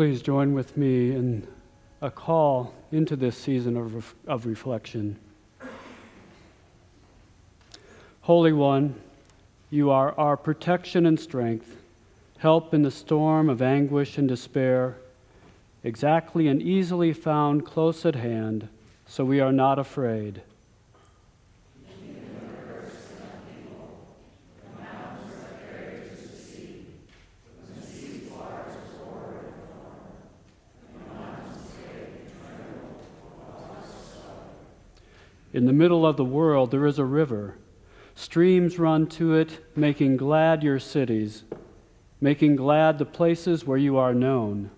Please join with me in a call into this season of, of reflection. Holy One, you are our protection and strength, help in the storm of anguish and despair, exactly and easily found close at hand, so we are not afraid. In the middle of the world there is a river. Streams run to it, making glad your cities, making glad the places where you are known.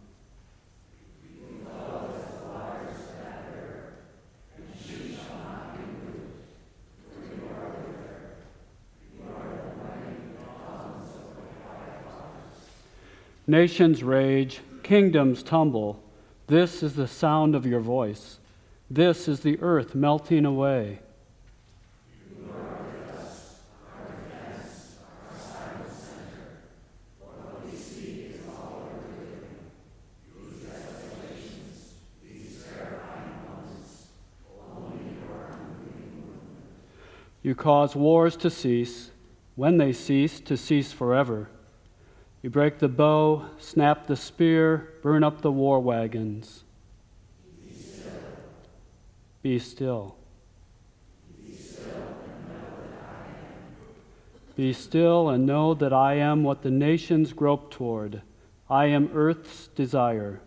Nations rage, kingdoms tumble. This is the sound of your voice. This is the earth melting away. You cause wars to cease, when they cease, to cease forever. You break the bow, snap the spear, burn up the war wagons. Be still. Be still and know that I am what the nations grope toward. I am earth's desire.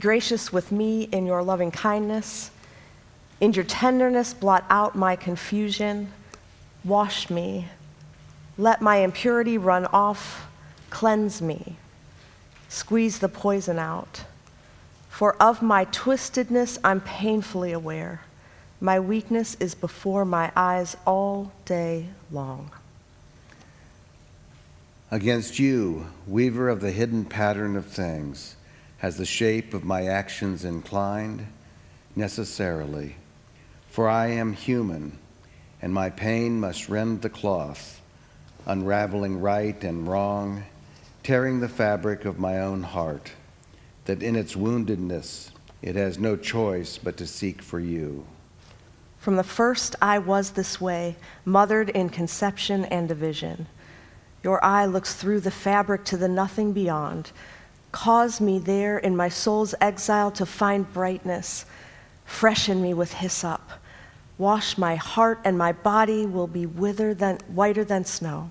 Gracious with me in your loving kindness. In your tenderness, blot out my confusion. Wash me. Let my impurity run off. Cleanse me. Squeeze the poison out. For of my twistedness, I'm painfully aware. My weakness is before my eyes all day long. Against you, weaver of the hidden pattern of things, has the shape of my actions inclined? Necessarily. For I am human, and my pain must rend the cloth, unraveling right and wrong, tearing the fabric of my own heart, that in its woundedness it has no choice but to seek for you. From the first I was this way, mothered in conception and division. Your eye looks through the fabric to the nothing beyond. Cause me there in my soul's exile to find brightness. Freshen me with hyssop. Wash my heart, and my body will be than, whiter than snow.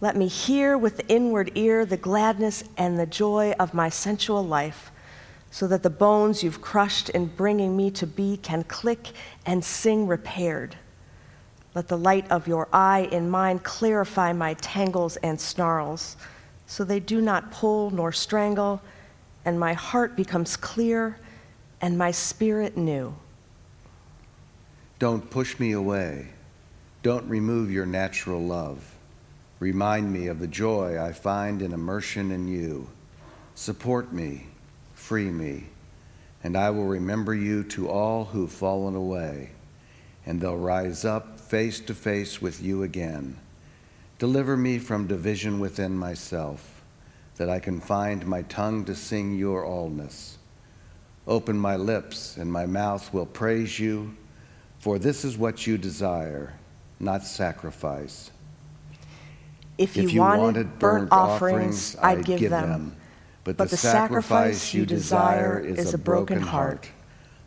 Let me hear with the inward ear the gladness and the joy of my sensual life, so that the bones you've crushed in bringing me to be can click and sing repaired. Let the light of your eye in mine clarify my tangles and snarls, so they do not pull nor strangle, and my heart becomes clear and my spirit new. Don't push me away. Don't remove your natural love. Remind me of the joy I find in immersion in you. Support me, free me, and I will remember you to all who've fallen away, and they'll rise up face to face with you again. Deliver me from division within myself, that I can find my tongue to sing your allness. Open my lips, and my mouth will praise you, for this is what you desire, not sacrifice. If you, If you wanted, wanted burnt, burnt offerings, offerings, I'd give, them. But, But the sacrifice you desire is a broken heart,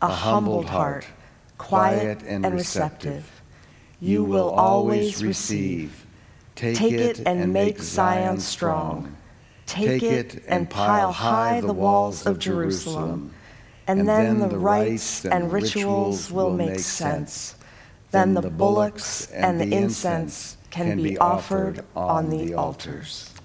a humbled heart, quiet and receptive. You will always receive. Take, Take it and make Zion strong. Take it and pile high the walls of Jerusalem. And then the rites and rituals will make sense. Then the bullocks and the incense can be offered on the altars.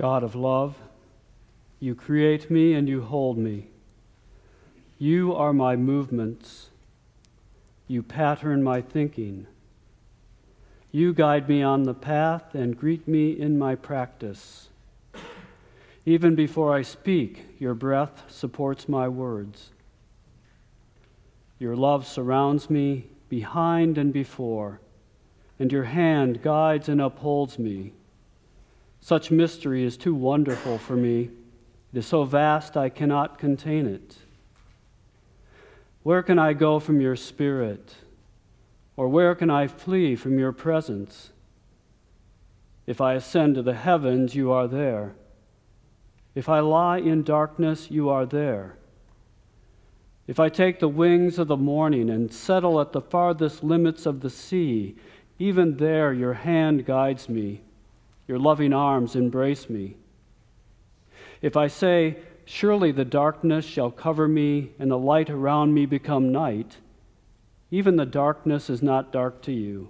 God of love, you create me and you hold me. You are my movements. You pattern my thinking. You guide me on the path and greet me in my practice. Even before I speak, your breath supports my words. Your love surrounds me behind and before, and your hand guides and upholds me. Such mystery is too wonderful for me. It is so vast I cannot contain it. Where can I go from your spirit? Or where can I flee from your presence? If I ascend to the heavens, you are there. If I lie in darkness, you are there. If I take the wings of the morning and settle at the farthest limits of the sea, even there your hand guides me, your loving arms embrace me. If I say, Surely the darkness shall cover me, and the light around me become night, even the darkness is not dark to you.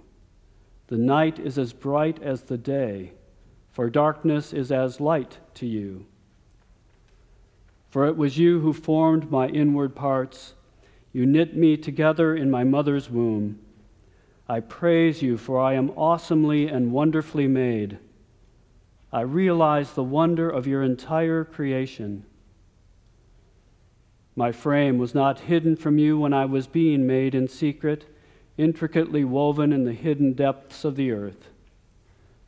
The night is as bright as the day, for darkness is as light to you. For it was you who formed my inward parts. You knit me together in my mother's womb. I praise you, for I am awesomely and wonderfully made. I realize the wonder of your entire creation. My frame was not hidden from you when I was being made in secret, intricately woven in the hidden depths of the earth.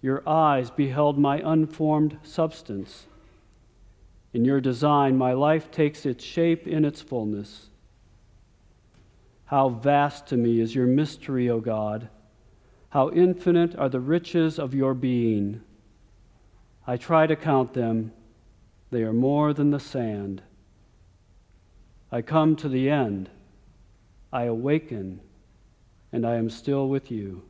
Your eyes beheld my unformed substance. In your design, my life takes its shape in its fullness. How vast to me is your mystery, O God! How infinite are the riches of your being! I try to count them, they are more than the sand. I come to the end, I awaken, and I am still with you.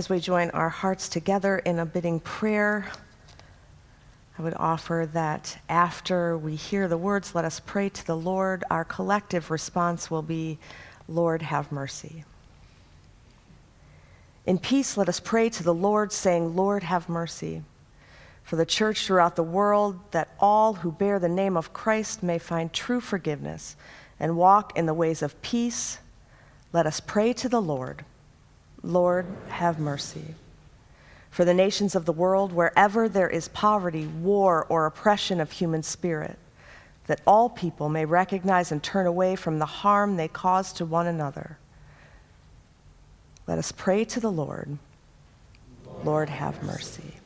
As we join our hearts together in a bidding prayer, I would offer that after we hear the words, let us pray to the Lord, our collective response will be, Lord, have mercy. In peace, let us pray to the Lord, saying, Lord, have mercy. For the church throughout the world, that all who bear the name of Christ may find true forgiveness and walk in the ways of peace, let us pray to the Lord. Lord, have mercy. For the nations of the world, wherever there is poverty, war, or oppression of human spirit, that all people may recognize and turn away from the harm they cause to one another. Let us pray to the Lord. Lord, have mercy.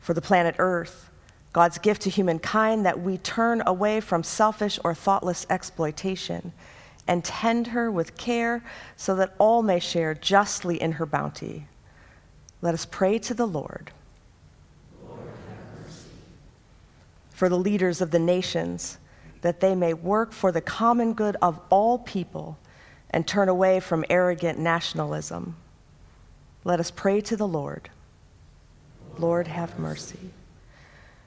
For the planet Earth, God's gift to humankind, that we turn away from selfish or thoughtless exploitation and tend her with care so that all may share justly in her bounty. Let us pray to the Lord. Lord have mercy. for the leaders of the nations, that they may work for the common good of all people and turn away from arrogant nationalism. Let us pray to the Lord. Lord, have mercy.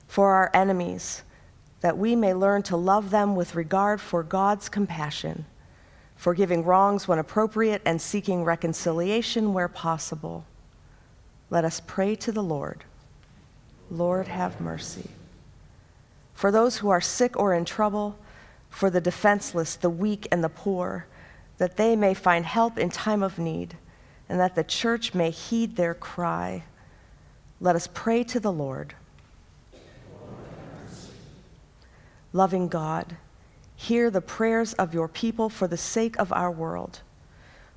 For our enemies, that we may learn to love them with regard for God's compassion, forgiving wrongs when appropriate and seeking reconciliation where possible let us pray to the Lord. Lord, have mercy. For those who are sick or in trouble, for the defenseless, the weak, and the poor, that they may find help in time of need, and that the church may heed their cry. Let us pray to the Lord. Loving God, hear the prayers of your people for the sake of our world.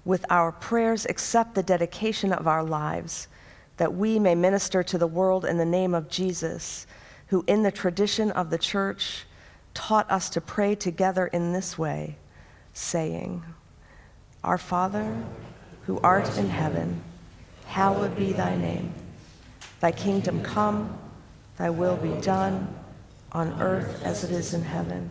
With our prayers, accept the dedication of our lives that we may minister to the world in the name of Jesus, who, in the tradition of the church, taught us to pray together in this way, saying, Our Father, who art in heaven, hallowed be thy name. Thy kingdom come, thy will be done, on earth as it is in heaven.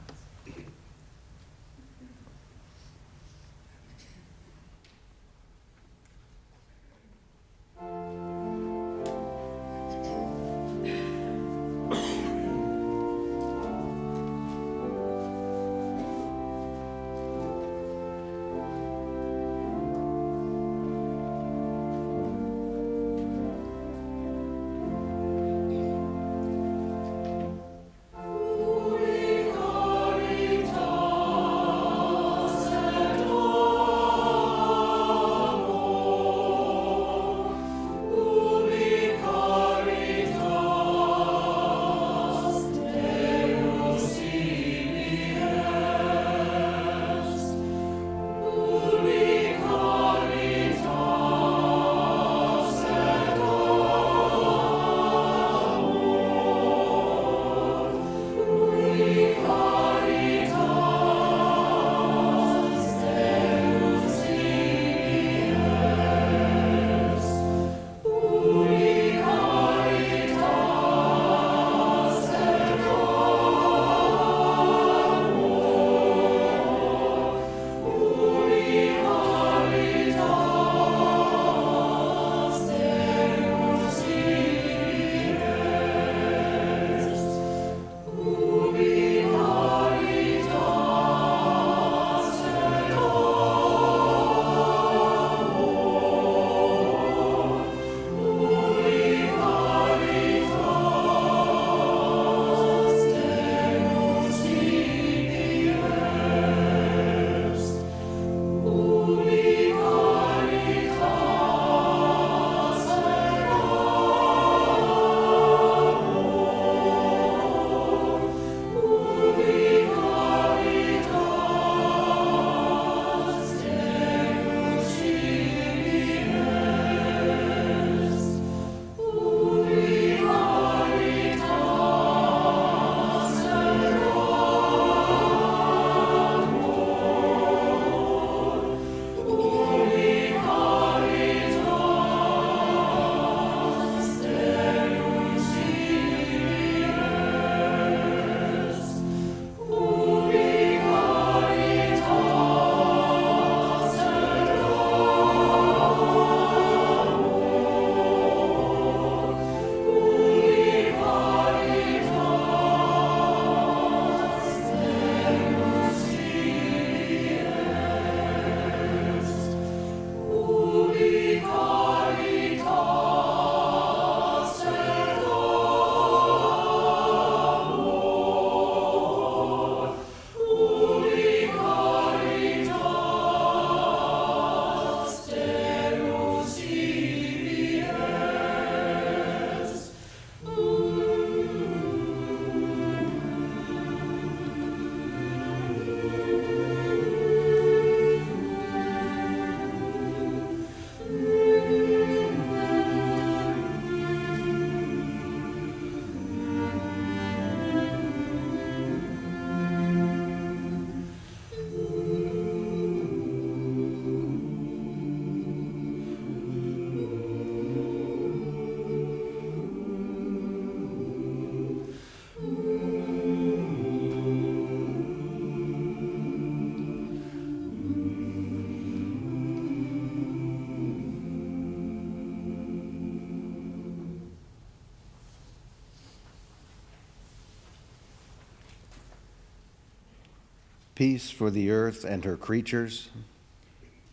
Peace for the earth and her creatures,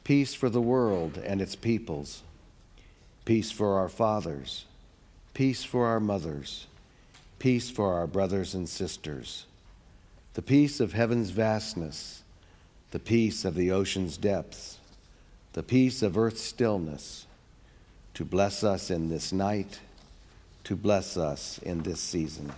peace for the world and its peoples, peace for our fathers, peace for our mothers, peace for our brothers and sisters, the peace of heaven's vastness, the peace of the ocean's depths, the peace of earth's stillness, to bless us in this night, to bless us in this season.